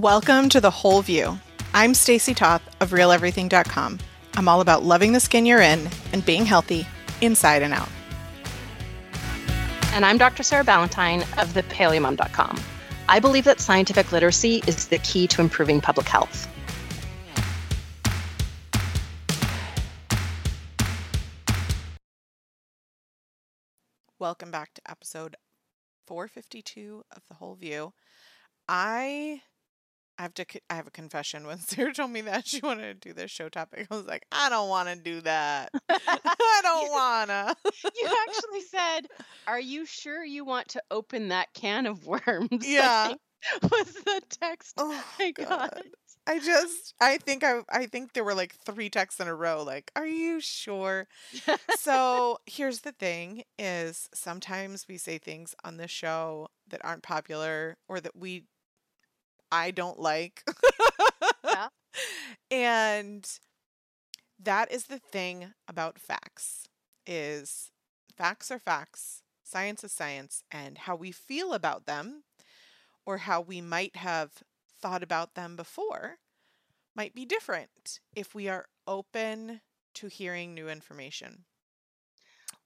Welcome to The Whole View. I'm Stacy Toth of RealEverything.com. I'm all about loving the skin you're in and being healthy inside and out. And I'm Dr. Sarah Ballantyne of thepaleomom.com. I believe that scientific literacy is the key to improving public health. Welcome back to episode 452 of The Whole View. I I have to I have a confession. When Sarah told me that she wanted to do this show topic, I was like, I don't want to do that. I don't wanna. you actually said, "Are you sure you want to open that can of worms?" Yeah. was the text Oh I got. God. I just I think I I think there were like three texts in a row like, "Are you sure?" so, here's the thing is sometimes we say things on the show that aren't popular or that we I don't like. Yeah. And that is the thing about facts is facts are facts, science is science, and how we feel about them or how we might have thought about them before might be different if we are open to hearing new information.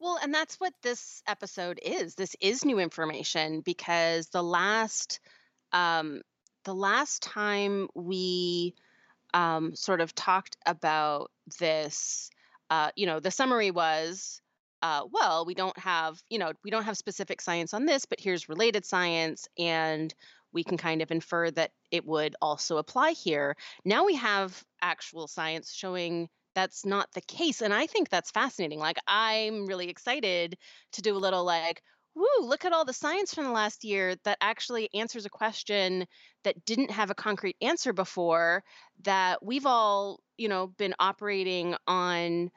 Well, and that's what this episode is. This is new information because the last um the last time we um sort of talked about this uh you know, the summary was uh well, we don't have, you know, we don't have specific science on this, but here's related science and we can kind of infer that it would also apply here. Now we have actual science showing that's not the case. And I think that's fascinating. Like, I'm really excited to do a little like, woo, look at all the science from the last year that actually answers a question that didn't have a concrete answer before, that we've all, you know, been operating on,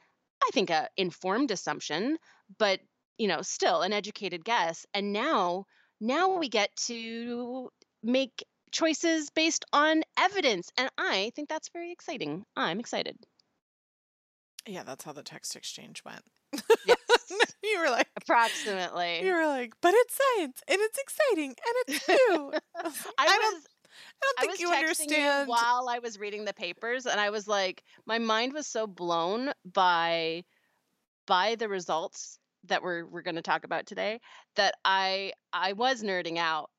I think, a informed assumption, but, you know, still an educated guess. And now, now we get to make choices based on evidence. And I think that's very exciting. I'm excited. Yeah, that's how the text exchange went. Yes. you were like Approximately. you were like, but it's science and it's exciting and it's new. I was I I don't I don't I think was you understand. you while I was reading the papers and I was like my mind was so blown by by the results that we're we're going to talk about today that I I was nerding out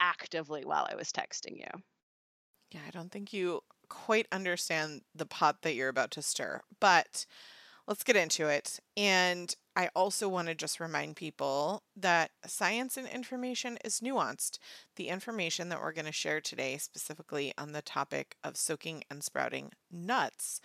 actively while I was texting you. Yeah, I don't think you quite understand the pot that you're about to stir, but let's get into it. And I also want to just remind people that science and information is nuanced. The information that we're going to share today, specifically on the topic of soaking and sprouting nuts,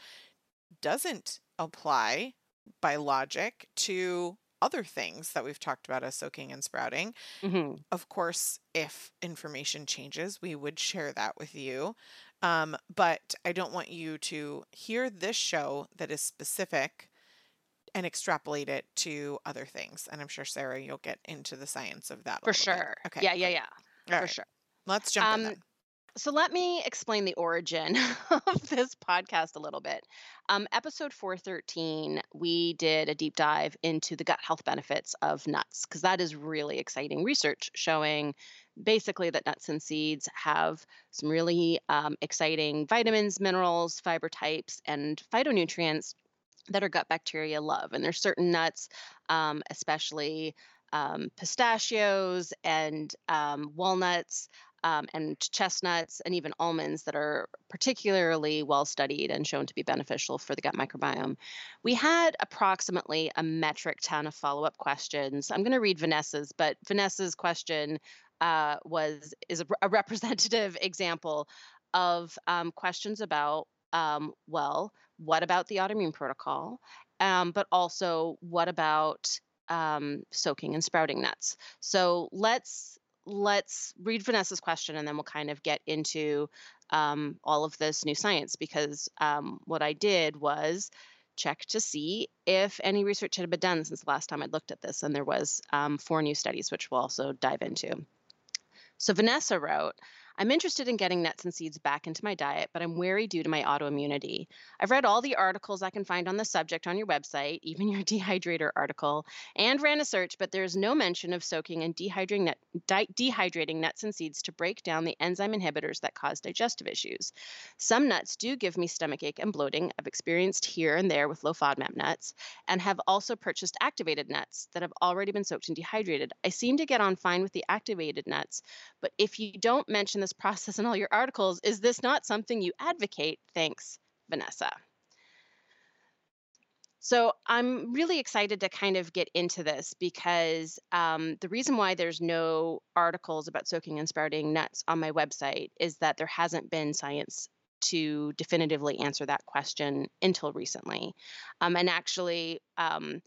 doesn't apply by logic to other things that we've talked about as soaking and sprouting. Mhm. Of course, if information changes, we would share that with you. Um, but I don't want you to hear this show that is specific and extrapolate it to other things. And I'm sure, Sarah, you'll get into the science of that. For little bit. sure. Okay. Yeah, yeah, yeah. All For right, sure. Let's jump in Um, then. So let me explain the origin of this podcast a little bit. Um, episode 413, we did a deep dive into the gut health benefits of nuts because that is really exciting research showing basically that nuts and seeds have some really um, exciting vitamins, minerals, fiber types, and phytonutrients that our gut bacteria love. And there's certain nuts, um, especially um, pistachios and um, walnuts um, and chestnuts and even almonds that are particularly well studied and shown to be beneficial for the gut microbiome. We had approximately a metric ton of follow up questions. I'm going to read Vanessa's, but Vanessa's question uh, was is a, a representative example of um, questions about um, well, what about the autoimmune protocol? Um, but also, what about um, soaking and sprouting nuts? So let's let's read Vanessa's question and then we'll kind of get into um, all of this new science because um, what I did was check to see if any research had been done since the last time I'd looked at this, and there was um, four new studies, which we'll also dive into. So Vanessa wrote, I'm interested in getting nuts and seeds back into my diet, but I'm wary due to my autoimmunity. I've read all the articles I can find on the subject on your website, even your dehydrator article, and ran a search, but there's no mention of soaking and dehydrating, nut, di- dehydrating nuts and seeds to break down the enzyme inhibitors that cause digestive issues. Some nuts do give me stomach ache and bloating. I've experienced here and there with low FODMAP nuts, and have also purchased activated nuts that have already been soaked and dehydrated. I seem to get on fine with the activated nuts, but if you don't mention this process in all your articles, is this not something you advocate? Thanks, Vanessa. So I'm really excited to kind of get into this because um, the reason why there's no articles about soaking and sprouting nuts on my website is that there hasn't been science to definitively answer that question until recently. Um, and actually, um,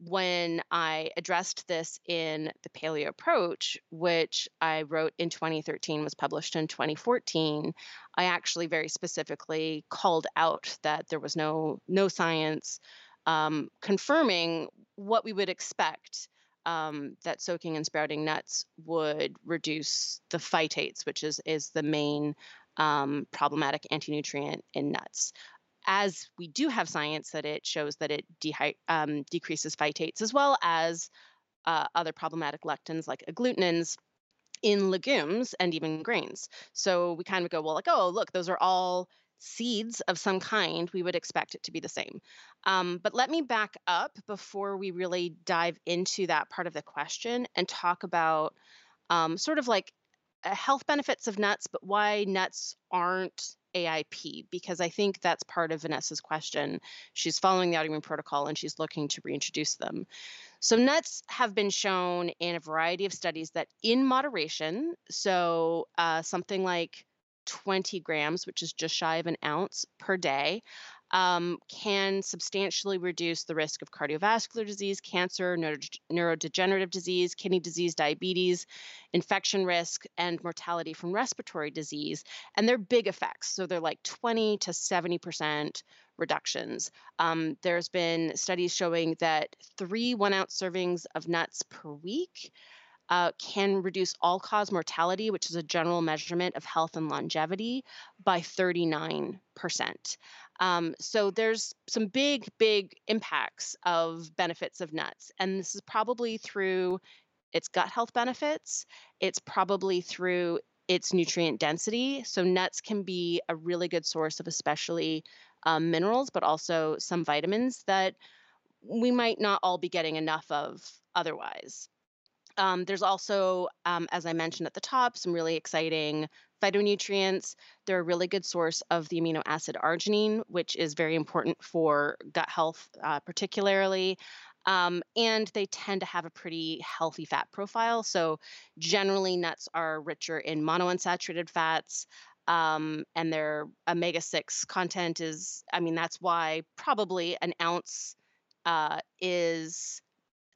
when I addressed this in the Paleo Approach, which I wrote in 2013, was published in 2014, I actually very specifically called out that there was no no science um, confirming what we would expect um, that soaking and sprouting nuts would reduce the phytates, which is is the main um, problematic anti-nutrient in nuts. As we do have science that it shows that it dehy- um, decreases phytates as well as uh, other problematic lectins like agglutinins in legumes and even grains. So we kind of go, well, like, oh, look, those are all seeds of some kind, we would expect it to be the same. Um, but let me back up before we really dive into that part of the question and talk about um, sort of like uh, health benefits of nuts, but why nuts aren't AIP, because I think that's part of Vanessa's question. She's following the autoimmune protocol and she's looking to reintroduce them. So, nuts have been shown in a variety of studies that in moderation, so uh, something like 20 grams, which is just shy of an ounce per day, um, can substantially reduce the risk of cardiovascular disease, cancer, neuro- neurodegenerative disease, kidney disease, diabetes, infection risk, and mortality from respiratory disease. And they're big effects. So they're like 20 to 70% reductions. Um, there's been studies showing that three one ounce servings of nuts per week uh, can reduce all cause mortality, which is a general measurement of health and longevity, by 39%. Um, so there's some big, big impacts of benefits of nuts. And this is probably through its gut health benefits, it's probably through its nutrient density. So nuts can be a really good source of especially um, minerals, but also some vitamins that we might not all be getting enough of otherwise. Um, there's also, um, as I mentioned at the top, some really exciting phytonutrients. They're a really good source of the amino acid arginine, which is very important for gut health, uh, particularly. Um, and they tend to have a pretty healthy fat profile. So, generally, nuts are richer in monounsaturated fats. Um, and their omega 6 content is, I mean, that's why probably an ounce uh, is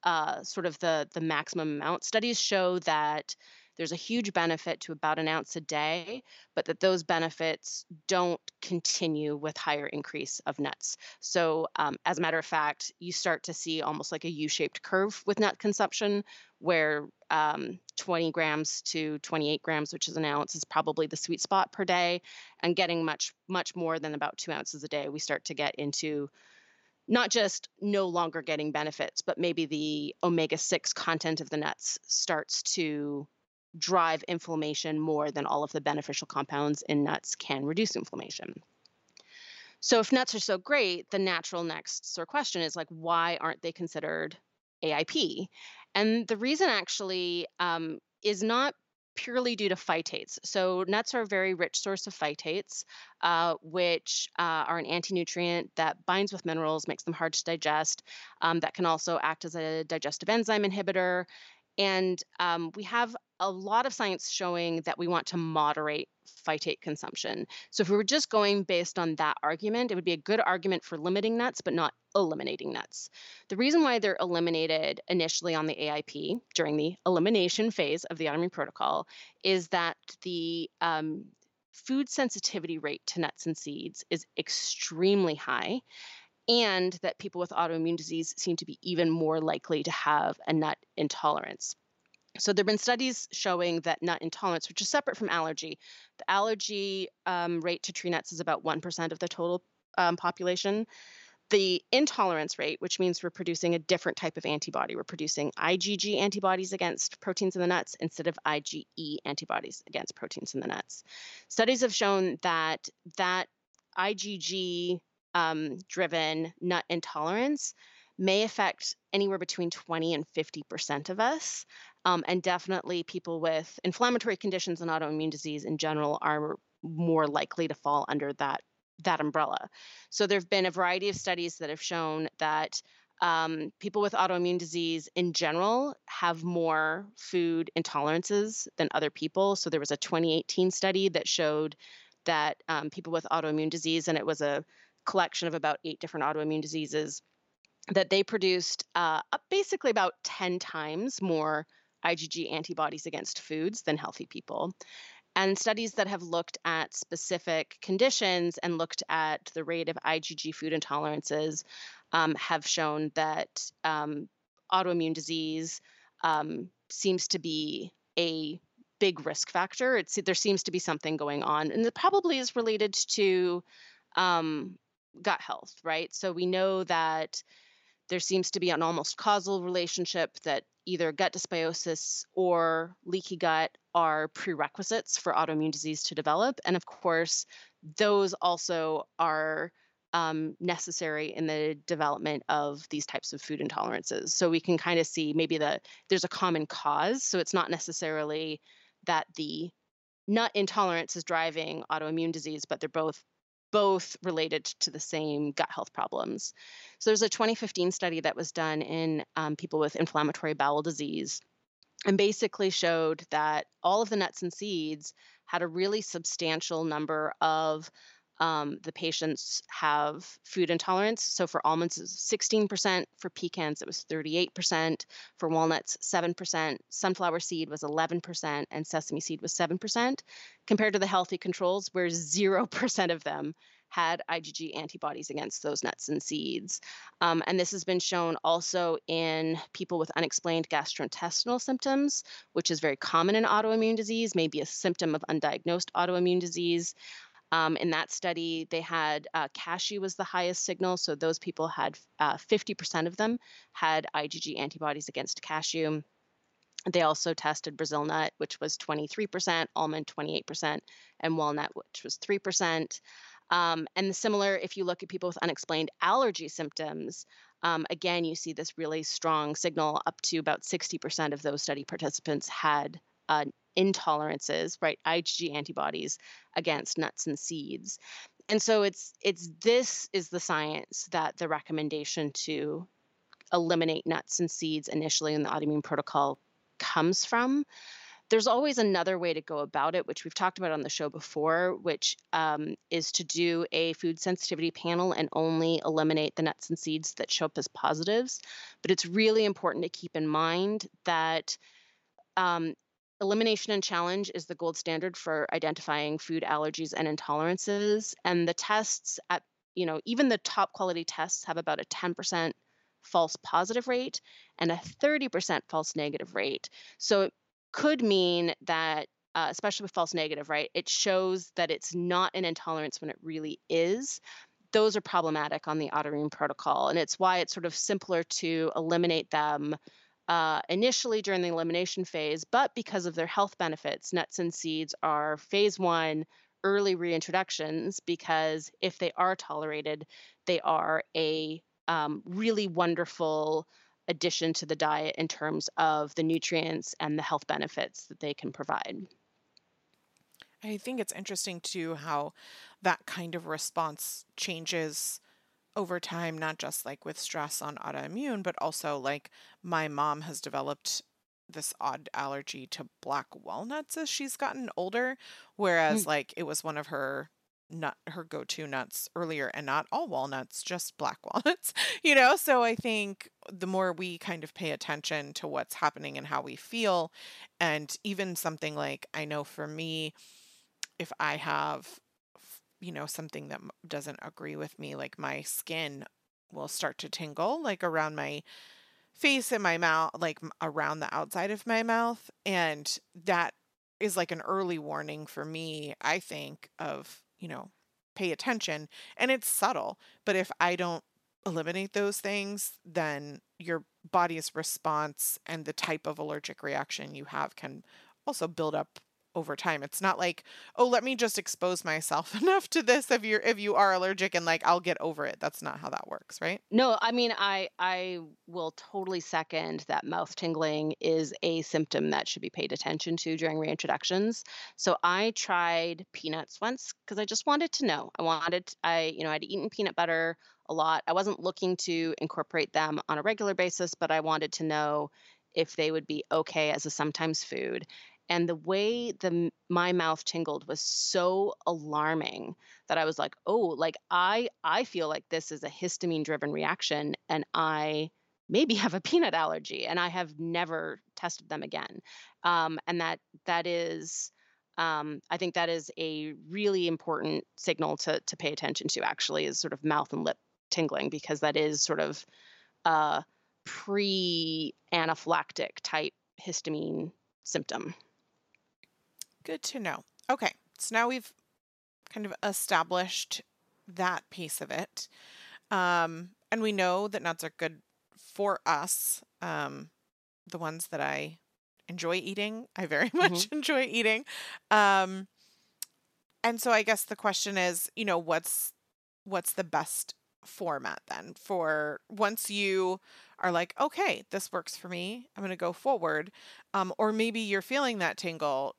uh, sort of the the maximum amount. Studies show that there's a huge benefit to about an ounce a day, but that those benefits don't continue with higher increase of nuts. So, um, as a matter of fact, you start to see almost like a U-shaped curve with nut consumption, where um, 20 grams to 28 grams, which is an ounce, is probably the sweet spot per day, and getting much much more than about two ounces a day, we start to get into not just no longer getting benefits, but maybe the omega 6 content of the nuts starts to drive inflammation more than all of the beneficial compounds in nuts can reduce inflammation. So, if nuts are so great, the natural next sort of question is like, why aren't they considered AIP? And the reason actually um, is not purely due to phytates. So, nuts are a very rich source of phytates, uh, which uh, are an anti nutrient that binds with minerals, makes them hard to digest, um, that can also act as a digestive enzyme inhibitor. And um, we have a lot of science showing that we want to moderate phytate consumption. So if we were just going based on that argument, it would be a good argument for limiting nuts, but not eliminating nuts. The reason why they're eliminated initially on the AIP during the elimination phase of the autoimmune protocol is that the um, food sensitivity rate to nuts and seeds is extremely high and that people with autoimmune disease seem to be even more likely to have a nut intolerance. So there have been studies showing that nut intolerance, which is separate from allergy, the allergy um, rate to tree nuts is about 1% of the total um, population. The intolerance rate, which means we're producing a different type of antibody, we're producing IgG antibodies against proteins in the nuts instead of IgE antibodies against proteins in the nuts. Studies have shown that that IgG um, driven nut intolerance may affect anywhere between 20 and 50% of us. Um, and definitely people with inflammatory conditions and autoimmune disease in general are more likely to fall under that that umbrella. So there have been a variety of studies that have shown that um, people with autoimmune disease in general have more food intolerances than other people. So there was a 2018 study that showed that um, people with autoimmune disease, and it was a collection of about eight different autoimmune diseases, that they produced uh, basically about 10 times more IgG antibodies against foods than healthy people. And studies that have looked at specific conditions and looked at the rate of IgG food intolerances um, have shown that um, autoimmune disease um, seems to be a big risk factor. It's there seems to be something going on, and it probably is related to um, gut health, right? So we know that there seems to be an almost causal relationship that either gut dysbiosis or leaky gut are prerequisites for autoimmune disease to develop. And of course, those also are um, necessary in the development of these types of food intolerances. So we can kind of see maybe that there's a common cause. So it's not necessarily that the nut intolerance is driving autoimmune disease, but they're both both related to the same gut health problems. So there's a 2015 study that was done in um, people with inflammatory bowel disease and basically showed that all of the nuts and seeds had a really substantial number of um, the patients have food intolerance. So for almonds, it was 16%. For pecans, it was 38%. For walnuts, 7%. Sunflower seed was 11%. And sesame seed was 7%, compared to the healthy controls, where 0% of them had IgG antibodies against those nuts and seeds. Um, and this has been shown also in people with unexplained gastrointestinal symptoms, which is very common in autoimmune disease, maybe a symptom of undiagnosed autoimmune disease. Um, in that study, they had uh, cashew was the highest signal. So those people had uh, 50% of them had IgG antibodies against cashew. They also tested Brazil nut, which was 23%, almond 28%, and walnut, which was 3%. Um, and similar, if you look at people with unexplained allergy symptoms, um, again, you see this really strong signal up to about 60% of those study participants had uh, intolerances, right? IgG antibodies against nuts and seeds. And so it's it's this is the science that the recommendation to eliminate nuts and seeds initially in the autoimmune protocol comes from. There's always another way to go about it, which we've talked about on the show before, which um, is to do a food sensitivity panel and only eliminate the nuts and seeds that show up as positives. But it's really important to keep in mind that um, Elimination and challenge is the gold standard for identifying food allergies and intolerances. And the tests at, you know, even the top quality tests have about a 10% false positive rate and a 30% false negative rate. So it could mean that, uh, especially with false negative, right, it shows that it's not an intolerance when it really is. Those are problematic on the autoimmune protocol. And it's why it's sort of simpler to eliminate them uh, initially during the elimination phase, but because of their health benefits, nuts and seeds are phase one early reintroductions because if they are tolerated, they are a um, really wonderful addition to the diet in terms of the nutrients and the health benefits that they can provide. I think it's interesting too how that kind of response changes over time, not just like with stress on autoimmune, but also like my mom has developed this odd allergy to black walnuts as she's gotten older, whereas mm. like it was one of her nut her go-to nuts earlier and not all walnuts just black walnuts you know so i think the more we kind of pay attention to what's happening and how we feel and even something like i know for me if i have you know, something that doesn't agree with me, like my skin will start to tingle, like around my face and my mouth, like around the outside of my mouth. And that is like an early warning for me, I think, of, you know, pay attention. And it's subtle. But if I don't eliminate those things, then your body's response and the type of allergic reaction you have can also build up over time. It's not like, oh, let me just expose myself enough to this if you're if you are allergic and like I'll get over it. That's not how that works, right? No, I mean I I will totally second that mouth tingling is a symptom that should be paid attention to during reintroductions. So I tried peanuts once because I just wanted to know. I wanted I you know I'd eaten peanut butter a lot. I wasn't looking to incorporate them on a regular basis, but I wanted to know if they would be okay as a sometimes food and the way the my mouth tingled was so alarming that I was like, "Oh, like I I feel like this is a histamine driven reaction and I maybe have a peanut allergy and I have never tested them again." Um, and that that is um, I think that is a really important signal to to pay attention to actually is sort of mouth and lip tingling because that is sort of a pre anaphylactic type histamine symptom. Good to know. Okay, so now we've kind of established that piece of it. Um, and we know that nuts are good for us. Um, the ones that I enjoy eating, I very much mm-hmm. enjoy eating. Um, and so I guess the question is, you know, what's what's the best format then for once you are like, okay, this works for me, I'm going to go forward. Um, or maybe you're feeling that tingle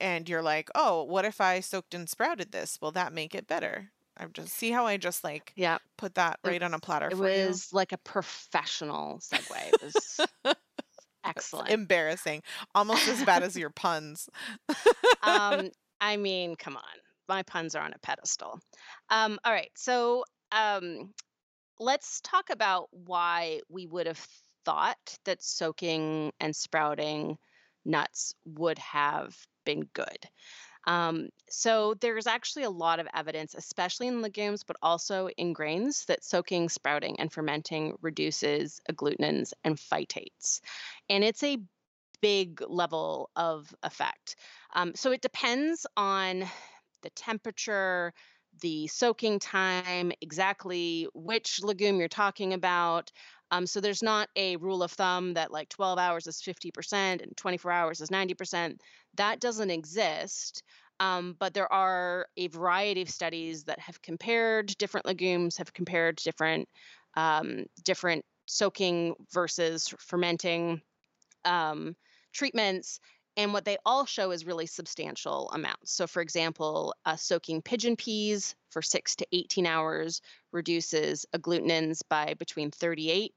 and you're like, oh, what if I soaked and sprouted this? Will that make it better? I'm just see how I just like yeah put that right it, on a platter. It was you. like a professional segue. It was excellent. embarrassing, almost as bad as your puns. um, I mean, come on, my puns are on a pedestal. Um, all right, so um, let's talk about why we would have thought that soaking and sprouting nuts would have been good. Um, so there's actually a lot of evidence, especially in legumes, but also in grains, that soaking, sprouting, and fermenting reduces agglutinins and phytates. And it's a big level of effect. Um, so it depends on the temperature, the soaking time, exactly which legume you're talking about. Um, so there's not a rule of thumb that like 12 hours is 50% and 24 hours is 90%. That doesn't exist. Um, but there are a variety of studies that have compared different legumes, have compared different um, different soaking versus fermenting um, treatments, and what they all show is really substantial amounts. So, for example, uh, soaking pigeon peas for six to 18 hours reduces agglutinins by between 38%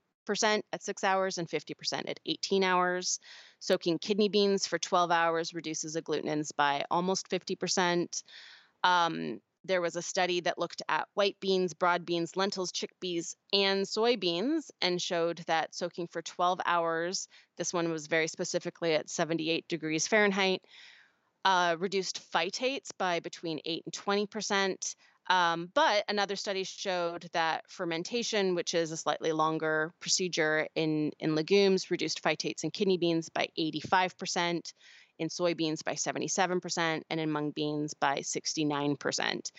at six hours and 50% at 18 hours. Soaking kidney beans for 12 hours reduces agglutinins by almost 50%. Um, there was a study that looked at white beans, broad beans, lentils, chickpeas, and soybeans and showed that soaking for 12 hours, this one was very specifically at 78 degrees Fahrenheit, uh, reduced phytates by between 8 and 20 percent. Um, but another study showed that fermentation, which is a slightly longer procedure in, in legumes, reduced phytates in kidney beans by 85%, in soybeans by 77%, and in mung beans by 69%.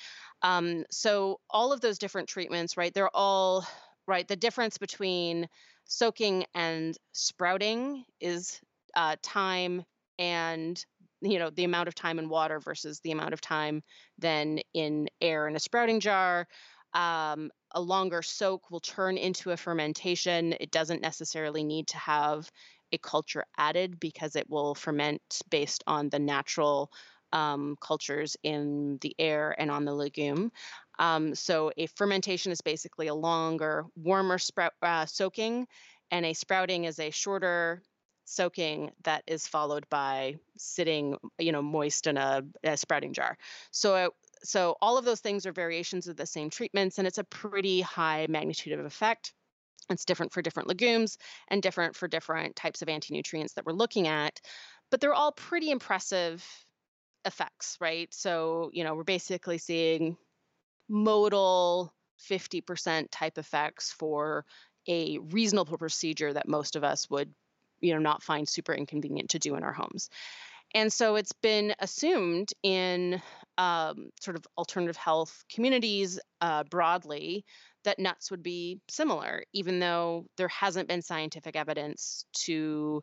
Um, so all of those different treatments, right, they're all, right, the difference between soaking and sprouting is uh, time and you know the amount of time in water versus the amount of time then in air in a sprouting jar um, a longer soak will turn into a fermentation it doesn't necessarily need to have a culture added because it will ferment based on the natural um, cultures in the air and on the legume. Um, so a fermentation is basically a longer, warmer sprout, uh, soaking, and a sprouting is a shorter soaking that is followed by sitting, you know, moist in a, a sprouting jar. So so all of those things are variations of the same treatments, and it's a pretty high magnitude of effect. It's different for different legumes and different for different types of anti-nutrients that we're looking at, but they're all pretty impressive effects, right? So, you know, we're basically seeing modal 50% type effects for a reasonable procedure that most of us would, you know, not find super inconvenient to do in our homes. And so it's been assumed in um, sort of alternative health communities uh, broadly that nuts would be similar, even though there hasn't been scientific evidence to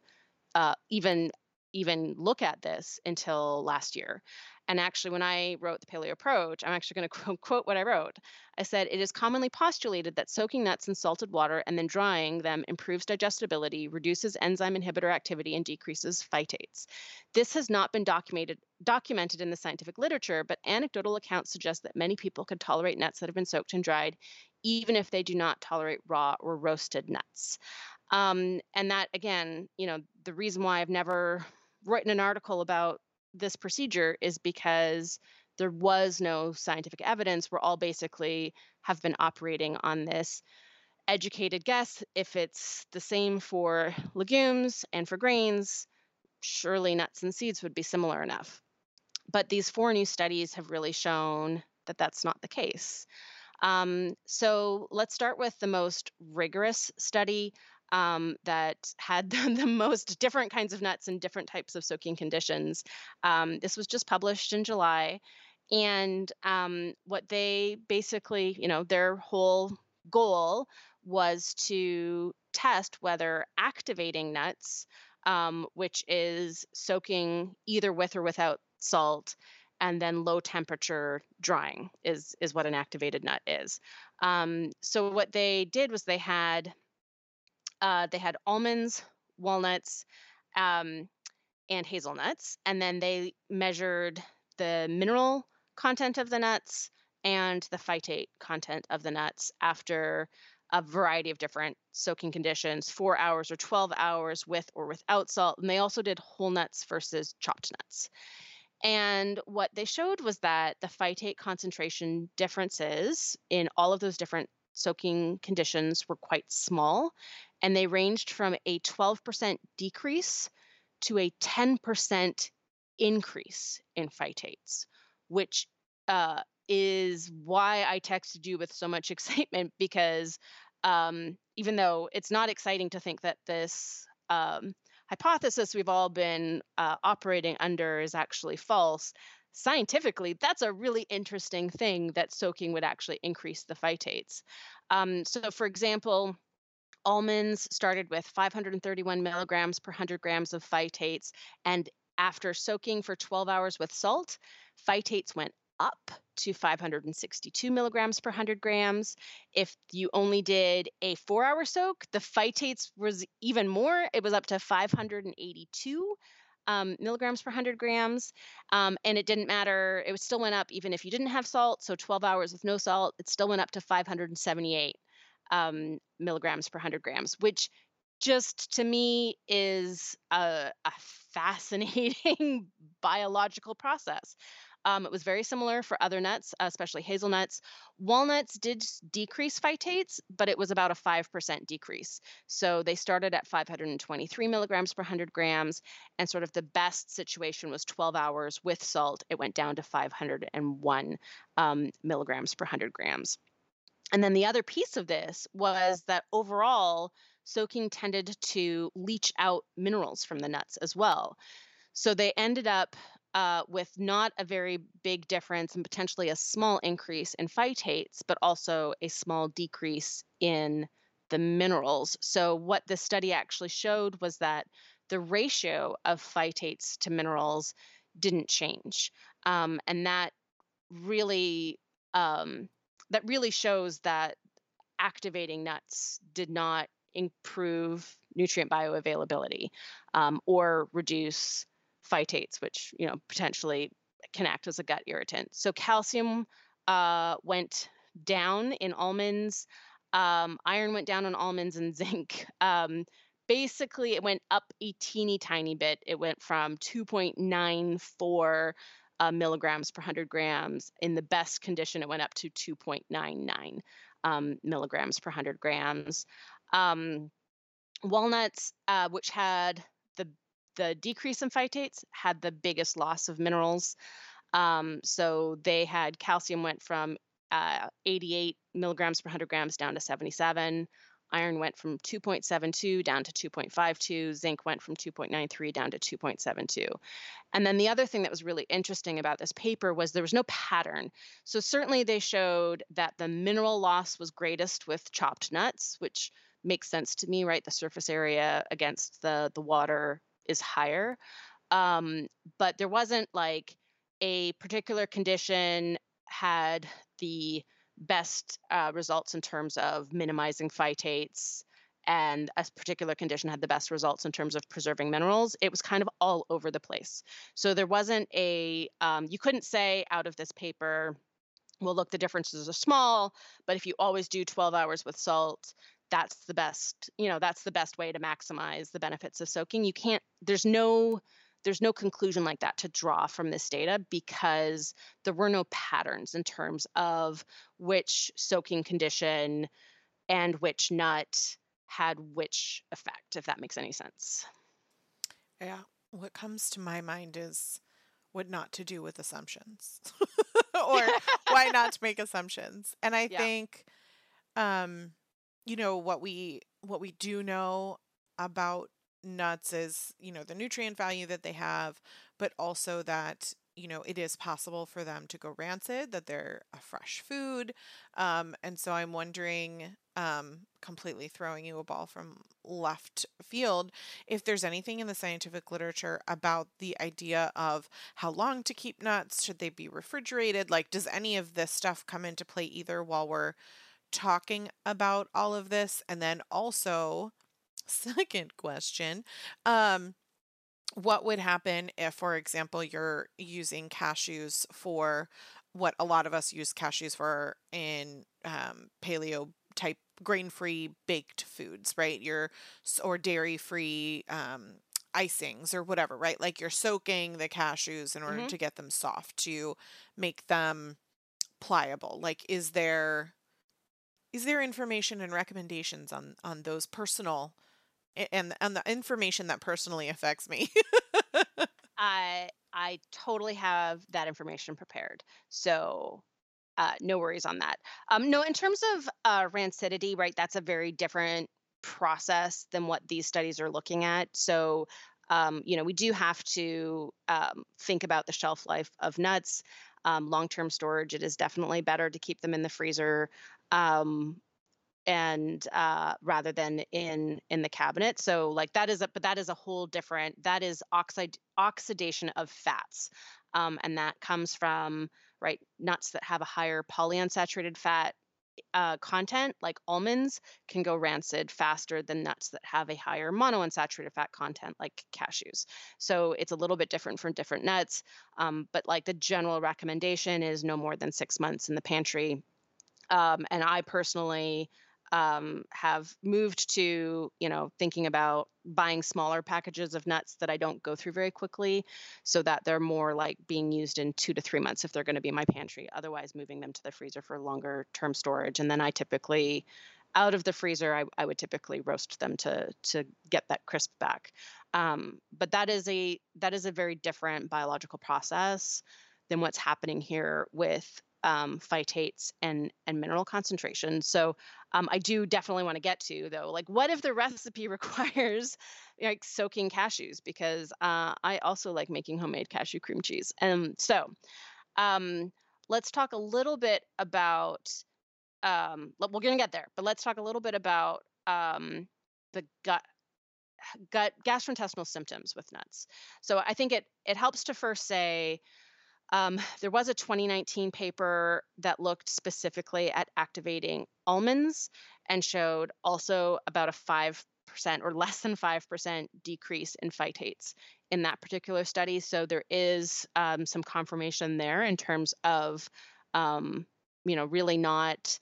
uh, even even look at this until last year. And actually, when I wrote the paleo approach, I'm actually going to quote what I wrote. I said, It is commonly postulated that soaking nuts in salted water and then drying them improves digestibility, reduces enzyme inhibitor activity, and decreases phytates. This has not been documented, documented in the scientific literature, but anecdotal accounts suggest that many people could tolerate nuts that have been soaked and dried, even if they do not tolerate raw or roasted nuts. Um, and that, again, you know, the reason why I've never written an article about this procedure is because there was no scientific evidence. We're all basically have been operating on this educated guess. If it's the same for legumes and for grains, surely nuts and seeds would be similar enough. But these four new studies have really shown that that's not the case. Um, so let's start with the most rigorous study um, that had the, the, most different kinds of nuts and different types of soaking conditions. Um, this was just published in July. And um, what they basically, you know, their whole goal was to test whether activating nuts, um, which is soaking either with or without salt, and then low temperature drying is is what an activated nut is. Um, so what they did was they had uh, they had almonds, walnuts, um, and hazelnuts. And then they measured the mineral content of the nuts and the phytate content of the nuts after a variety of different soaking conditions four hours or 12 hours with or without salt. And they also did whole nuts versus chopped nuts. And what they showed was that the phytate concentration differences in all of those different soaking conditions were quite small and they ranged from a 12% decrease to a 10% increase in phytates, which uh, is why I texted you with so much excitement because um, even though it's not exciting to think that this um, hypothesis we've all been uh, operating under is actually false, scientifically, that's a really interesting thing that soaking would actually increase the phytates. Um, so, for example, almonds started with 531 milligrams per 100 grams of phytates, and after soaking for 12 hours with salt, phytates went up to 562 milligrams per 100 grams. If you only did a four hour soak, the phytates was even more. It was up to 582 um, milligrams per 100 grams. Um, and it didn't matter, it still went up even if you didn't have salt. So 12 hours with no salt, it still went up to 578 um, milligrams per 100 grams, which just to me is a, a fascinating biological process. Um, it was very similar for other nuts, especially hazelnuts. Walnuts did decrease phytates, but it was about a 5% decrease. So they started at 523 milligrams per 100 grams, and sort of the best situation was 12 hours with salt. It went down to 501 um, milligrams per 100 grams. And then the other piece of this was that overall, soaking tended to leach out minerals from the nuts as well. So they ended up uh, with not a very big difference and potentially a small increase in phytates, but also a small decrease in the minerals. So, what the study actually showed was that the ratio of phytates to minerals didn't change. Um, and that really um, that really shows that activating nuts did not improve nutrient bioavailability um, or reduce phytates, which you know potentially can act as a gut irritant. So calcium uh, went down in almonds. Um, iron went down on almonds and zinc. Um, basically, it went up a teeny tiny bit. It went from 2.94 uh, milligrams per 100 grams. In the best condition, it went up to 2.99 um, milligrams per 100 grams. Um, walnuts, uh, which had the decrease in phytates, had the biggest loss of minerals. Um, so they had calcium went from uh, 88 milligrams per 100 grams down to 77. iron went from 2.72 down to 2.52, zinc went from 2.93 down to 2.72. And then the other thing that was really interesting about this paper was there was no pattern. So certainly they showed that the mineral loss was greatest with chopped nuts, which makes sense to me, right? The surface area against the the water is higher. Um, but there wasn't like a particular condition had the best uh, results in terms of minimizing phytates and a particular condition had the best results in terms of preserving minerals it was kind of all over the place so there wasn't a um, you couldn't say out of this paper well look the differences are small but if you always do 12 hours with salt that's the best you know that's the best way to maximize the benefits of soaking you can't there's no there's no conclusion like that to draw from this data because there were no patterns in terms of which soaking condition and which nut had which effect, if that makes any sense. Yeah. What comes to my mind is what not to do with assumptions or why not to make assumptions. And I yeah. think um you know what we what we do know about nuts is, you know, the nutrient value that they have, but also that, you know, it is possible for them to go rancid, that they're a fresh food. Um, and so I'm wondering, um, completely throwing you a ball from left field, if there's anything in the scientific literature about the idea of how long to keep nuts, should they be refrigerated? Like, does any of this stuff come into play either while we're talking about all of this? And then also, second question um, what would happen if for example you're using cashews for what a lot of us use cashews for in um, paleo type grain free baked foods right your or dairy free um, icings or whatever right like you're soaking the cashews in order mm-hmm. to get them soft to make them pliable like is there is there information and recommendations on on those personal and and the information that personally affects me. I I totally have that information prepared. So uh, no worries on that. Um, no, in terms of uh, rancidity, right? That's a very different process than what these studies are looking at. So, um, you know, we do have to um, think about the shelf life of nuts. Um, long-term storage, it is definitely better to keep them in the freezer. Um, and uh, rather than in in the cabinet. So like that is a but that is a whole different that is oxide oxidation of fats um, and that comes from right nuts that have a higher polyunsaturated fat uh, content like almonds can go rancid faster than nuts that have a higher monounsaturated fat content like cashews. So it's a little bit different from different nuts um, but like the general recommendation is no more than six months in the pantry um, and i personally um, have moved to you know thinking about buying smaller packages of nuts that I don't go through very quickly, so that they're more like being used in two to three months if they're going to be in my pantry. Otherwise, moving them to the freezer for longer term storage, and then I typically out of the freezer I, I would typically roast them to to get that crisp back um, but that is a that is a very different biological process than what's happening here with um, phytates and and mineral concentration. So um, I do definitely want to get to though, like what if the recipe requires like soaking cashews? Because uh, I also like making homemade cashew cream cheese. And so um, let's talk a little bit about. Um, we're gonna get there, but let's talk a little bit about um, the gut gut gastrointestinal symptoms with nuts. So I think it it helps to first say um, there was a 2019 paper that looked specifically at activating almonds and showed also about a 5% or less than 5% decrease in phytates in that particular study. So there is um, some confirmation there in terms of, um, you know, really not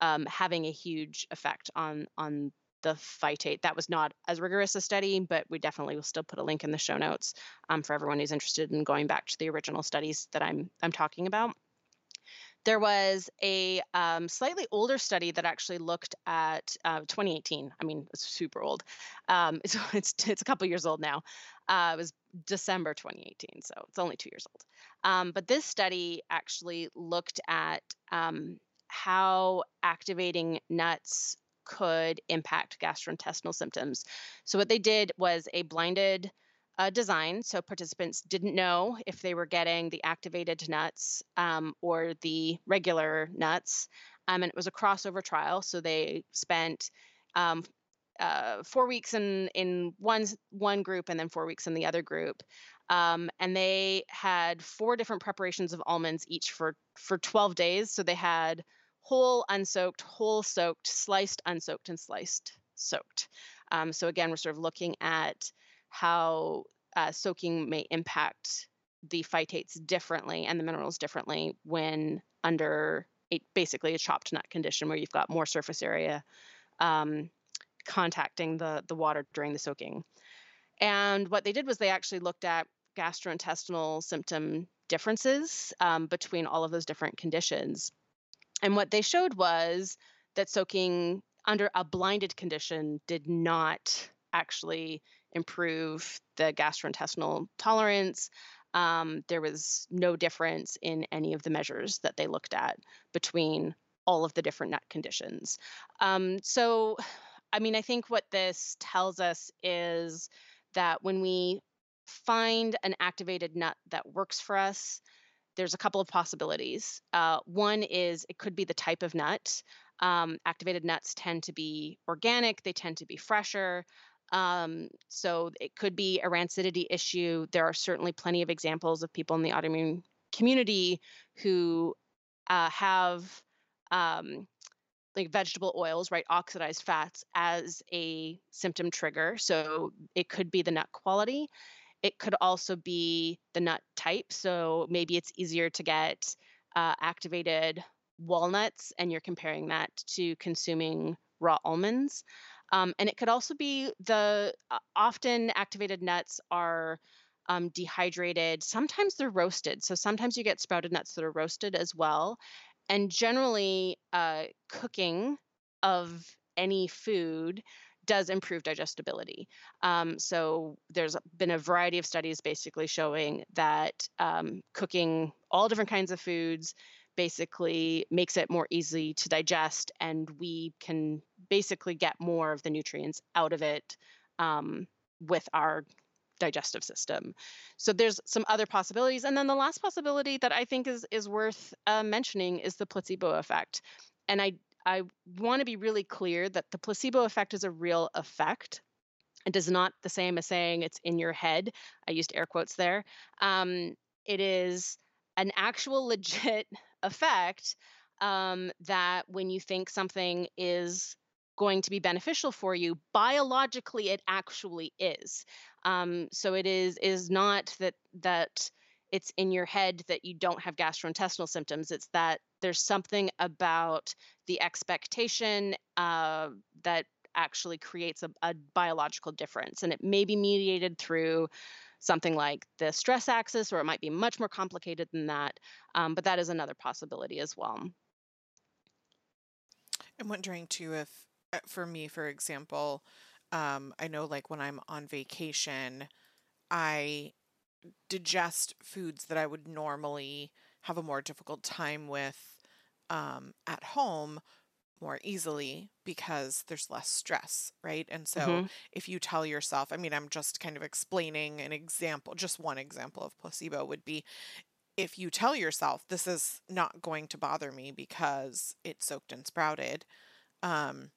um, having a huge effect on on the phytate. That was not as rigorous a study, but we definitely will still put a link in the show notes um, for everyone who's interested in going back to the original studies that I'm I'm talking about. There was a um, slightly older study that actually looked at uh, 2018. I mean, it's super old. Um, it's, it's, it's a couple years old now. Uh, it was December 2018, so it's only two years old. Um, but this study actually looked at um, how activating nuts could impact gastrointestinal symptoms. So, what they did was a blinded uh, design. So, participants didn't know if they were getting the activated nuts um, or the regular nuts. Um, and it was a crossover trial. So, they spent um, uh, four weeks in in one one group and then four weeks in the other group. Um, and they had four different preparations of almonds each for for 12 days. So they had whole unsoaked, whole soaked, sliced unsoaked, and sliced soaked. Um, so again, we're sort of looking at how uh, soaking may impact the phytates differently and the minerals differently when under a, basically a chopped nut condition where you've got more surface area um, contacting the the water during the soaking. And what they did was they actually looked at gastrointestinal symptom differences um, between all of those different conditions. And what they showed was that soaking under a blinded condition did not actually improve the gastrointestinal tolerance. Um, there was no difference in any of the measures that they looked at between all of the different nut conditions. Um, so, I mean, I think what this tells us is that when we find an activated nut that works for us, there's a couple of possibilities. Uh, one is it could be the type of nut. Um, activated nuts tend to be organic, they tend to be fresher. Um, so it could be a rancidity issue. There are certainly plenty of examples of people in the autoimmune community who uh, have um, like vegetable oils, right, oxidized fats as a symptom trigger. So it could be the nut quality. It could also be the nut type. So maybe it's easier to get uh, activated walnuts and you're comparing that to consuming raw almonds. Um, and it could also be the uh, often activated nuts are um, dehydrated. Sometimes they're roasted. So sometimes you get sprouted nuts that are roasted as well. And generally, uh, cooking of any food does improve digestibility. Um, so there's been a variety of studies basically showing that um, cooking all different kinds of foods basically makes it more easy to digest, and we can basically get more of the nutrients out of it um, with our digestive system. So there's some other possibilities, and then the last possibility that I think is is worth uh, mentioning is the placebo effect. And I I want to be really clear that the placebo effect is a real effect. It is not the same as saying it's in your head. I used air quotes there. Um, it is an actual legit effect um, that when you think something is going to be beneficial for you biologically it actually is um, so it is is not that that it's in your head that you don't have gastrointestinal symptoms. It's that there's something about the expectation uh, that actually creates a, a biological difference. And it may be mediated through something like the stress axis, or it might be much more complicated than that. Um, but that is another possibility as well. I'm wondering too if, uh, for me, for example, um, I know like when I'm on vacation, I digest foods that I would normally have a more difficult time with um, at home more easily because there's less stress, right? And so mm-hmm. if you tell yourself, I mean, I'm just kind of explaining an example, just one example of placebo would be if you tell yourself this is not going to bother me because it's soaked and sprouted, um,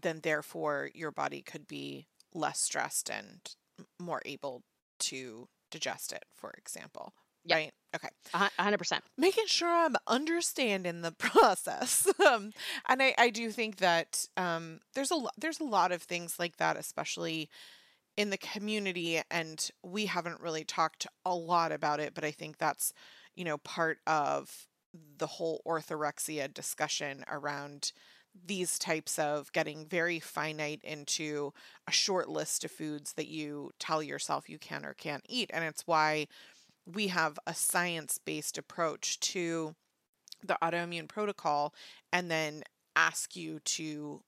then therefore your body could be less stressed and more able to digest it, for example. Yep. Right. Okay. hundred percent. Making sure I'm understanding the process. um, and I, I do think that um, there's a lot, there's a lot of things like that, especially in the community. And we haven't really talked a lot about it, but I think that's, you know, part of the whole orthorexia discussion around these types of getting very finite into a short list of foods that you tell yourself you can or can't eat. And it's why we have a science based approach to the autoimmune protocol and then ask you to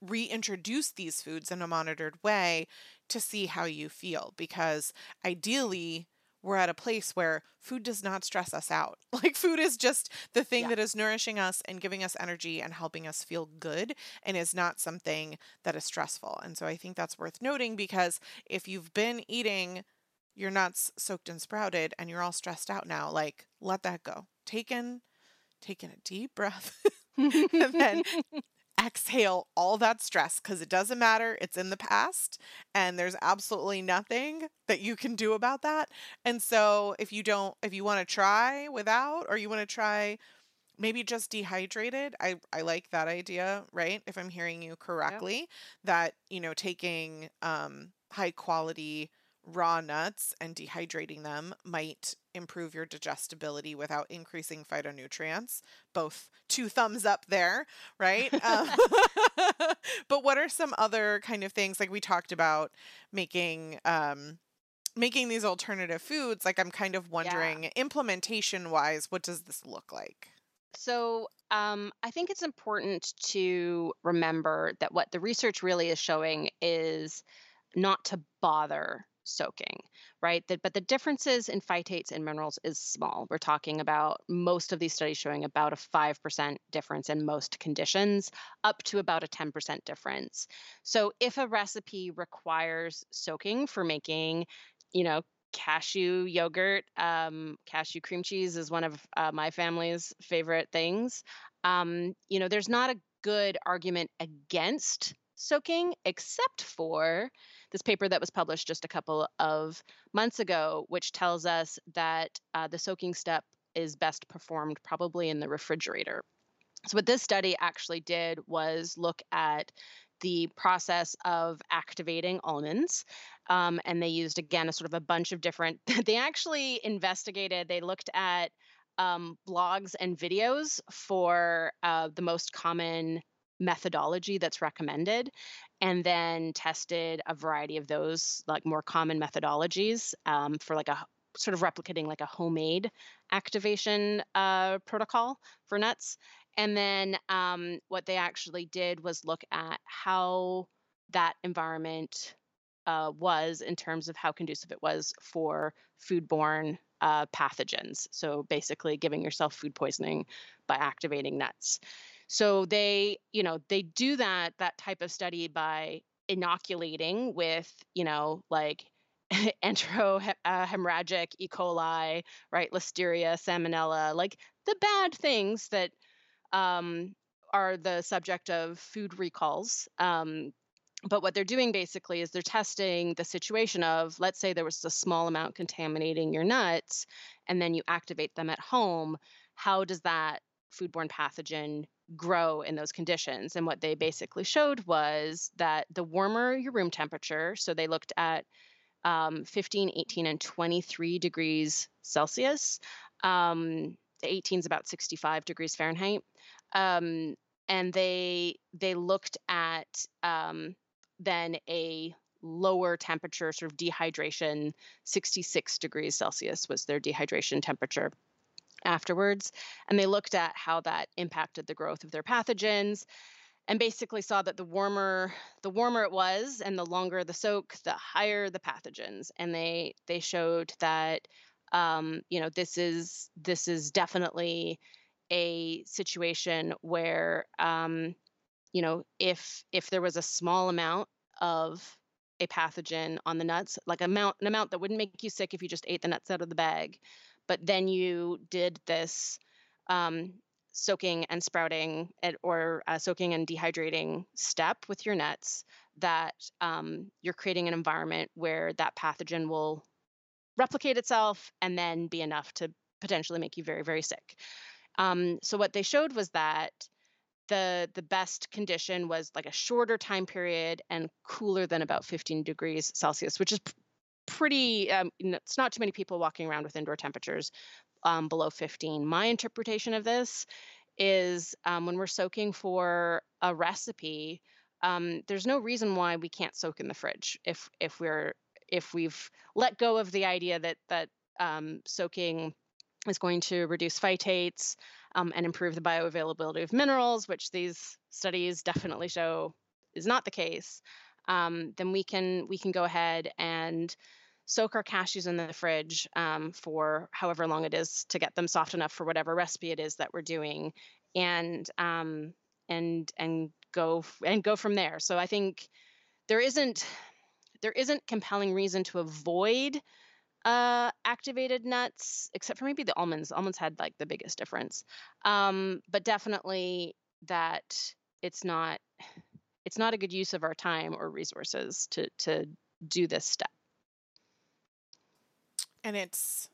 reintroduce these foods in a monitored way to see how you feel. Because ideally, we're at a place where food does not stress us out. Like food is just the thing Yeah. that is nourishing us and giving us energy and helping us feel good and is not something that is stressful. And so I think that's worth noting because if you've been eating your nuts soaked and sprouted and you're all stressed out now, like let that go. Take in take in a deep breath and then exhale all that stress because it doesn't matter. It's in the past and there's absolutely nothing that you can do about that. And so if you don't, if you want to try without or you want to try maybe just dehydrated, I, I like that idea, right? If I'm hearing you correctly, that, you know, taking um, high quality raw nuts and dehydrating them might improve your digestibility without increasing phytonutrients. Both two thumbs up there, right? Um, but what are some other kind of things like we talked about making um, making these alternative foods? Like I'm kind of wondering, implementation wise, what does this look like? So, um, I think it's important to remember that what the research really is showing is not to bother soaking, right? That, but the differences in phytates and minerals is small. We're talking about most of these studies showing about a 5% difference in most conditions, up to about a 10% difference. So, if a recipe requires soaking for making, you know, cashew yogurt. Um, cashew cream cheese is one of uh, my family's favorite things. Um, you know, there's not a good argument against soaking, except for this paper that was published just a couple of months ago, which tells us that uh, the soaking step is best performed probably in the refrigerator. So, what this study actually did was look at the process of activating almonds. Um, and they used, again, a sort of a bunch of different, they actually investigated, they looked at um, blogs and videos for uh, the most common methodology that's recommended and then tested a variety of those like more common methodologies um, for like a sort of replicating like a homemade activation uh, protocol for nuts and then um, what they actually did was look at how that environment uh, was in terms of how conducive it was for foodborne uh, pathogens. So basically, giving yourself food poisoning by activating nuts. So they, you know, they do that that type of study by inoculating with, you know, like enterohemorrhagic E. coli, right, listeria, salmonella, like the bad things that um, are the subject of food recalls. Um, but what they're doing basically is they're testing the situation of, let's say there was a small amount contaminating your nuts, and then you activate them at home. How does that foodborne pathogen grow in those conditions? And what they basically showed was that the warmer your room temperature, so they looked at um, 15, 18, and 23 degrees Celsius. Um, the 18 is about 65 degrees Fahrenheit. Um, and they they looked at um, then a lower temperature, sort of dehydration, 66 degrees Celsius was their dehydration temperature afterwards. And they looked at how that impacted the growth of their pathogens and basically saw that the warmer the warmer it was and the longer the soak, the higher the pathogens. And they they showed that um, you know this is this is definitely a situation where um, you know if if there was a small amount of a pathogen on the nuts like amount an amount that wouldn't make you sick if you just ate the nuts out of the bag but then you did this um, soaking and sprouting at, or uh, soaking and dehydrating step with your nuts that um, you're creating an environment where that pathogen will replicate itself and then be enough to potentially make you very very sick. Um, so what they showed was that the the best condition was like a shorter time period and cooler than about 15 degrees Celsius, which is pretty. Um, it's not too many people walking around with indoor temperatures um, below 15. My interpretation of this is um, when we're soaking for a recipe, um, there's no reason why we can't soak in the fridge if if we're if we've let go of the idea that that um, soaking is going to reduce phytates um, and improve the bioavailability of minerals, which these studies definitely show is not the case, um, then we can we can go ahead and soak our cashews in the fridge um, for however long it is to get them soft enough for whatever recipe it is that we're doing, and um, and and go and go from there. So I think there isn't there isn't compelling reason to avoid uh, activated nuts, except for maybe the almonds. Almonds had like the biggest difference, um, but definitely that it's not it's not a good use of our time or resources to to do this step. And it's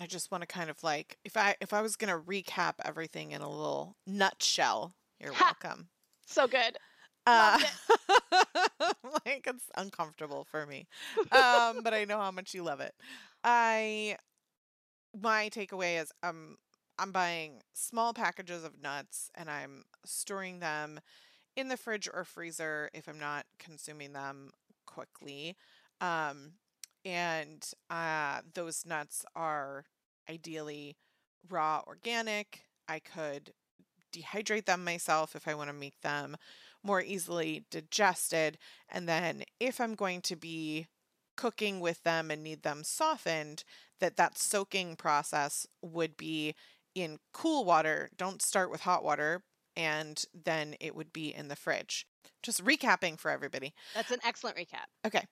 I just want to kind of like if I if I was going to recap everything in a little nutshell, you're Ha! welcome. So good. Uh, like it's uncomfortable for me, um, but I know how much you love it. I my takeaway is um I'm buying small packages of nuts and I'm storing them in the fridge or freezer if I'm not consuming them quickly. Um, and uh, those nuts are ideally raw organic. I could dehydrate them myself if I want to make them more easily digested. And then if I'm going to be cooking with them and need them softened, that that soaking process would be in cool water. Don't start with hot water and then it would be in the fridge. Just recapping for everybody. That's an excellent recap. Okay.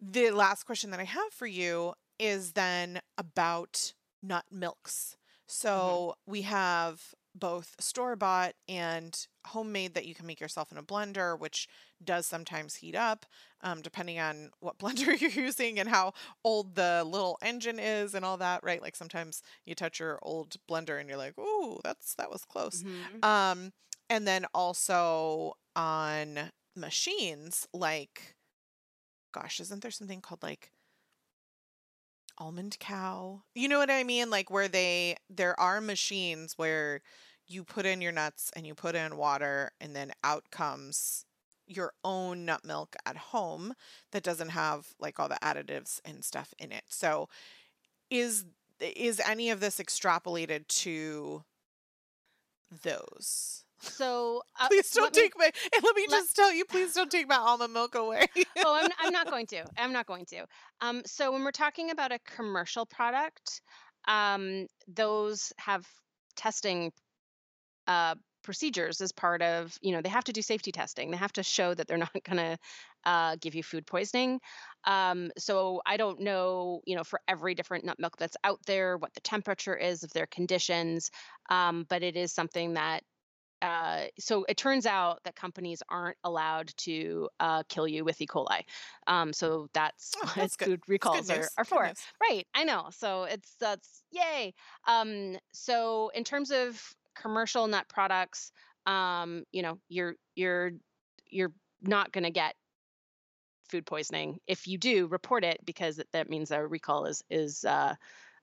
The last question that I have for you is then about nut milks. So mm-hmm. we have both store bought and homemade that you can make yourself in a blender, which does sometimes heat up, um, depending on what blender you're using and how old the little engine is and all that, right? Like sometimes you touch your old blender and you're like, "Ooh, that's that was close." Mhm. Um, and then also on machines like, gosh, isn't there something called like almond cow? You know what I mean? Like where they there are machines where you put in your nuts and you put in water and then out comes your own nut milk at home that doesn't have like all the additives and stuff in it. So is is any of this extrapolated to those? So uh, Please don't let me- take my and let me let- just tell you, please don't take my almond milk away. oh, I'm, I'm not going to. I'm not going to. Um, so when we're talking about a commercial product, um, those have testing uh, procedures as part of, you know, they have to do safety testing. They have to show that they're not going to uh, give you food poisoning. Um, so I don't know, you know, for every different nut milk that's out there, what the temperature is of their conditions, um, but it is something that uh, so it turns out that companies aren't allowed to uh, kill you with E. coli. Um, so that's Oh, what that's good. food recalls are, are for. news. Right, I know. So it's that's yay. Um, so in terms of commercial nut products, um, you know, you're you're you're not going to get food poisoning. If you do, report it because that- means a recall is is uh,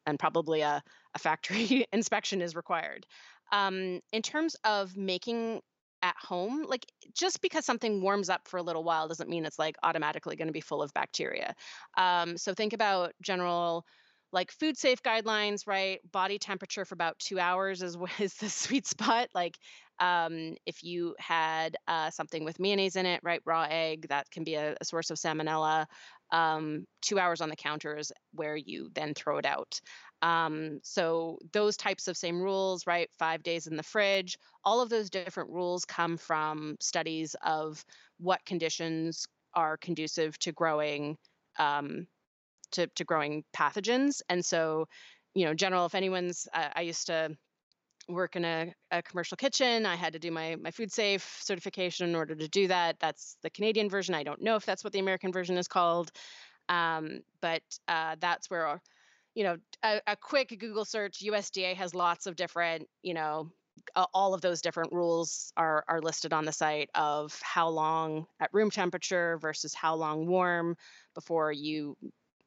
and probably a, a factory inspection is required. Um, in terms of making at home, like just because something warms up for a little while doesn't mean it's like automatically going to be full of bacteria. Um, so think about general like food safe guidelines, right? Body temperature for about two hours is is the sweet spot. Like um, if you had uh, something with mayonnaise in it, right? Raw egg that can be a, a source of salmonella. Um, two hours on the counter is where you then throw it out. Um, so those types of same rules, right? Five days in the fridge. All of those different rules come from studies of what conditions are conducive to growing um, to, to growing pathogens. And so, you know, general, if anyone's, uh, I used to work in a, a commercial kitchen. I had to do my my food safe certification in order to do that. That's the Canadian version. I don't know if that's what the American version is called, um, but uh, that's where you know a, a quick Google search. USDA has lots of different you know all of those different rules are are listed on the site of how long at room temperature versus how long warm before you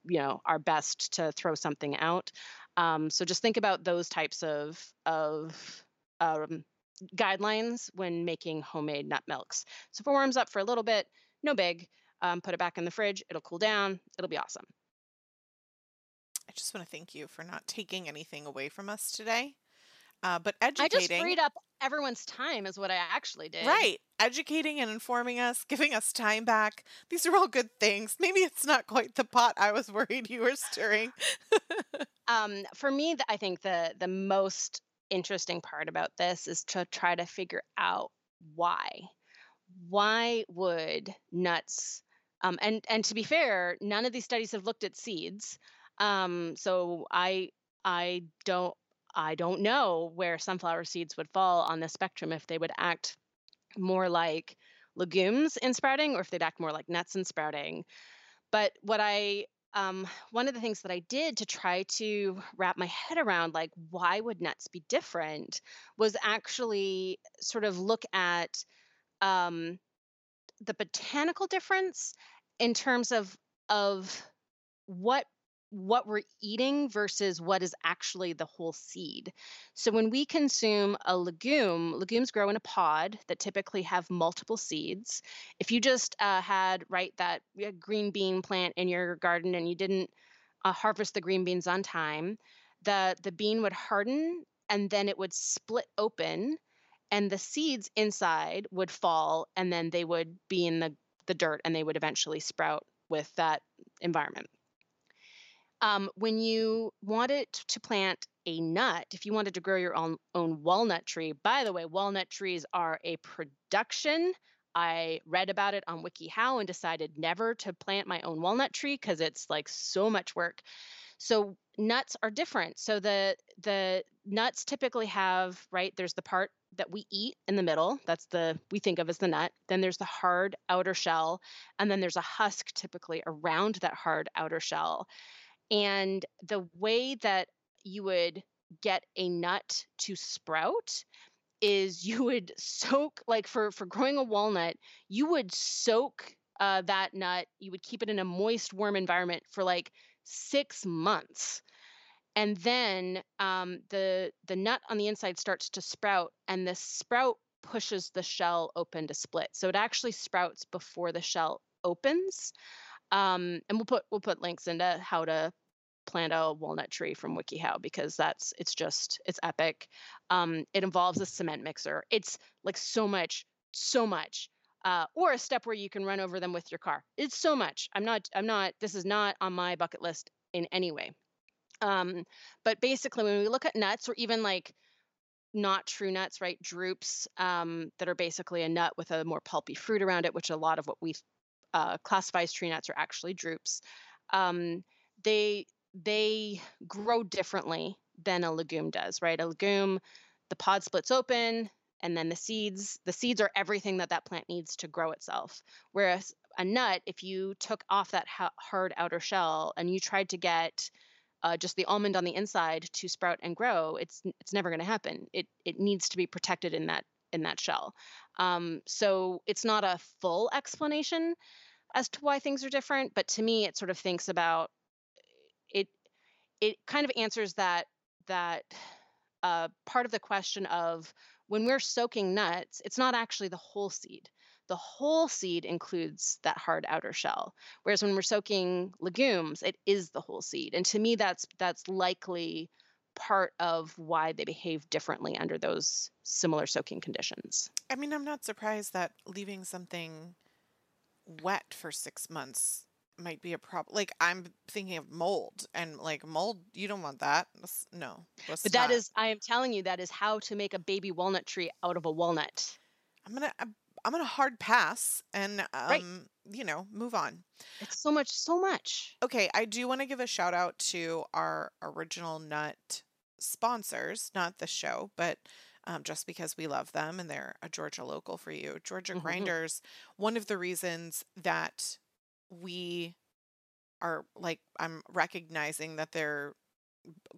you know our best to throw something out um, so just think about those types of of um, guidelines when making homemade nut milks so if it warms up for a little bit no big um, put it back in the fridge it'll cool down it'll be awesome I just want to thank you for not taking anything away from us today, uh, but educating. i just freed up everyone's time is what i actually did Right. Educating and informing us, giving us time back. These are all good things. Maybe it's not quite the pot I was worried you were stirring. um, for me, I think the the most interesting part about this is to try to figure out why. Why would nuts? Um, and and to be fair, none of these studies have looked at seeds. Um, so I I don't I don't know where sunflower seeds would fall on the spectrum if they would act more like legumes in sprouting or if they'd act more like nuts in sprouting. But what I um, one of the things that I did to try to wrap my head around, like, why would nuts be different, was actually sort of look at um, the botanical difference in terms of of what what we're eating versus what is actually the whole seed. So when we consume a legume, legumes grow in a pod that typically have multiple seeds. If you just uh, had right that green bean plant in your garden and you didn't uh, harvest the green beans on time, the the bean would harden and then it would split open and the seeds inside would fall and then they would be in the the dirt and they would eventually sprout with that environment. Um, when you wanted to plant a nut, if you wanted to grow your own, own walnut tree, by the way, walnut trees are a production. I read about it on WikiHow and decided never to plant my own walnut tree because it's like so much work. So nuts are different. So the the nuts typically have right there's the part that we eat in the middle. That's the we think of as the nut. Then there's the hard outer shell, and then there's a husk typically around that hard outer shell. And the way that you would get a nut to sprout is you would soak like for for growing a walnut you would soak uh, that nut you would keep it in a moist warm environment for like six months. And then um, the the nut on the inside starts to sprout and the sprout pushes the shell open to split. So it actually sprouts before the shell opens. Um, and we'll put we'll put links into how to plant a walnut tree from WikiHow because that's it's just it's epic. Um, it involves a cement mixer. It's like so much, so much. Uh, or a step where you can run over them with your car. It's so much. I'm not. I'm not. This is not on my bucket list in any way. Um, but basically, when we look at nuts, or even like not true nuts, right? Drupes um, that are basically a nut with a more pulpy fruit around it, which a lot of what we uh, classify as tree nuts are actually drupes. Um, they they grow differently than a legume does, right? A legume, the pod splits open and then the seeds, the seeds are everything that that plant needs to grow itself. Whereas a nut, if you took off that hard outer shell and you tried to get uh, just the almond on the inside to sprout and grow, it's it's never going to happen. It it needs to be protected in that in that shell. Um, so it's not a full explanation as to why things are different, but to me, it sort of thinks about it kind of answers that that uh, part of the question of when we're soaking nuts, it's not actually the whole seed. The whole seed includes that hard outer shell, whereas when we're soaking legumes, it is the whole seed. And to me, that's that's likely part of why they behave differently under those similar soaking conditions. I mean, I'm not surprised that leaving something wet for six months might be a problem. Like I'm thinking of mold, and like mold, you don't want that. That's, no, but that not. is, I am telling you, that is how to make a baby walnut tree out of a walnut. I'm gonna, I'm, I'm gonna hard pass, and um, right. you know, move on. It's so much, so much. Okay, I do want to give a shout out to our original nut sponsors, not the show, but. Um, just because we love them and they're a Georgia local for you. Georgia mm-hmm. Grinders, one of the reasons that we are like I'm recognizing that they're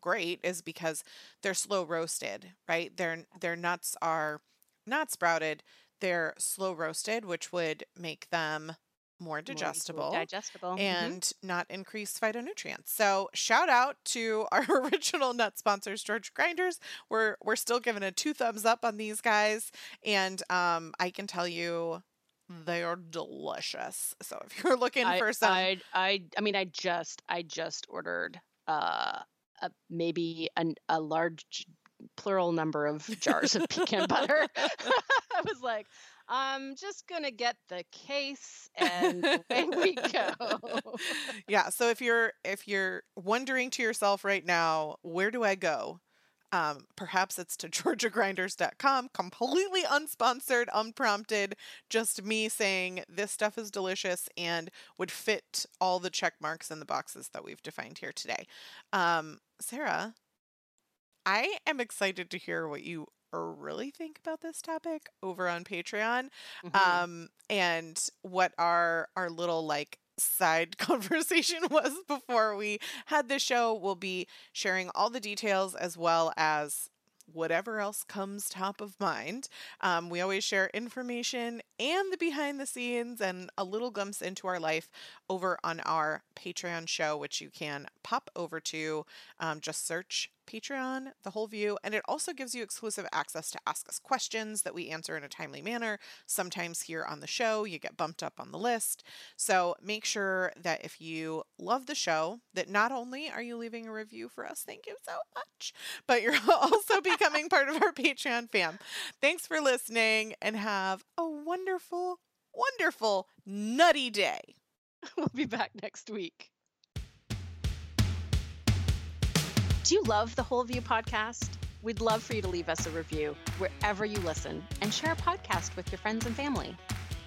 great is because they're slow roasted, right? Their their nuts are not sprouted, they're slow roasted, which would make them more digestible, more digestible, mm-hmm. and mm-hmm. not increase phytonutrients. So shout out to our original nut sponsors, Georgia Grinders. We're we're still giving a two thumbs up on these guys, and um, I can tell you they are delicious. So if you're looking I, for some, I, I, I mean, I just, I just ordered uh, a, maybe an, a large plural number of jars of pecan butter. I was like, I'm just gonna get the case and away we go. yeah, so if you're if you're wondering to yourself right now, where do I go? Um, perhaps it's to georgiagrinders.com, completely unsponsored, unprompted, just me saying this stuff is delicious and would fit all the check marks in the boxes that we've defined here today. Um, Sarah, I am excited to hear what you really think about this topic over on Patreon. Mhm. Um, and what our our little like side conversation was before we had the show. We'll be sharing all the details as well as whatever else comes top of mind. Um, we always share information and the behind the scenes and a little glimpse into our life over on our Patreon show, which you can pop over to. Um, just search Patreon, the whole view, and it also gives you exclusive access to ask us questions that we answer in a timely manner. Sometimes here on the show, you get bumped up on the list. So make sure that if you love the show, that not only are you leaving a review for us, thank you so much, but you're also becoming part of our Patreon fam. Thanks for listening and have a wonderful, wonderful, nutty day. We'll be back next week. Do you love the Whole View podcast? We'd love for you to leave us a review wherever you listen and share a podcast with your friends and family.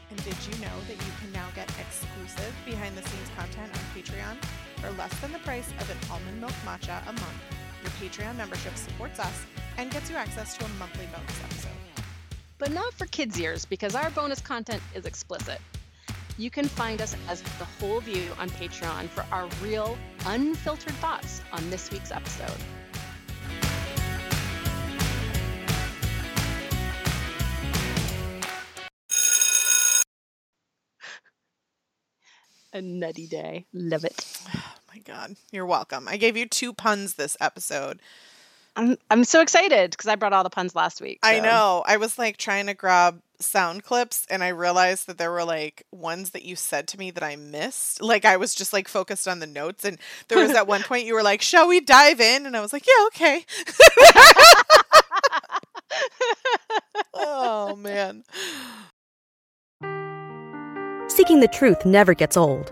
And did you know that you can now get exclusive behind the scenes content on Patreon for less than the price of an almond milk matcha a month? Your Patreon membership supports us and gets you access to a monthly bonus episode. But not for kids' ears because our bonus content is explicit. You can find us as The Whole View on Patreon for our real, unfiltered thoughts on this week's episode. A nutty day. Love it. Oh my God. You're welcome. I gave you two puns this episode. I'm I'm so excited because I brought all the puns last week. I know. I was like trying to grab sound clips and I realized that there were like ones that you said to me that I missed. Like I was just like focused on the notes and there was at one point you were like, "Shall we dive in?" and I was like, "Yeah, okay." oh man. Seeking the truth never gets old.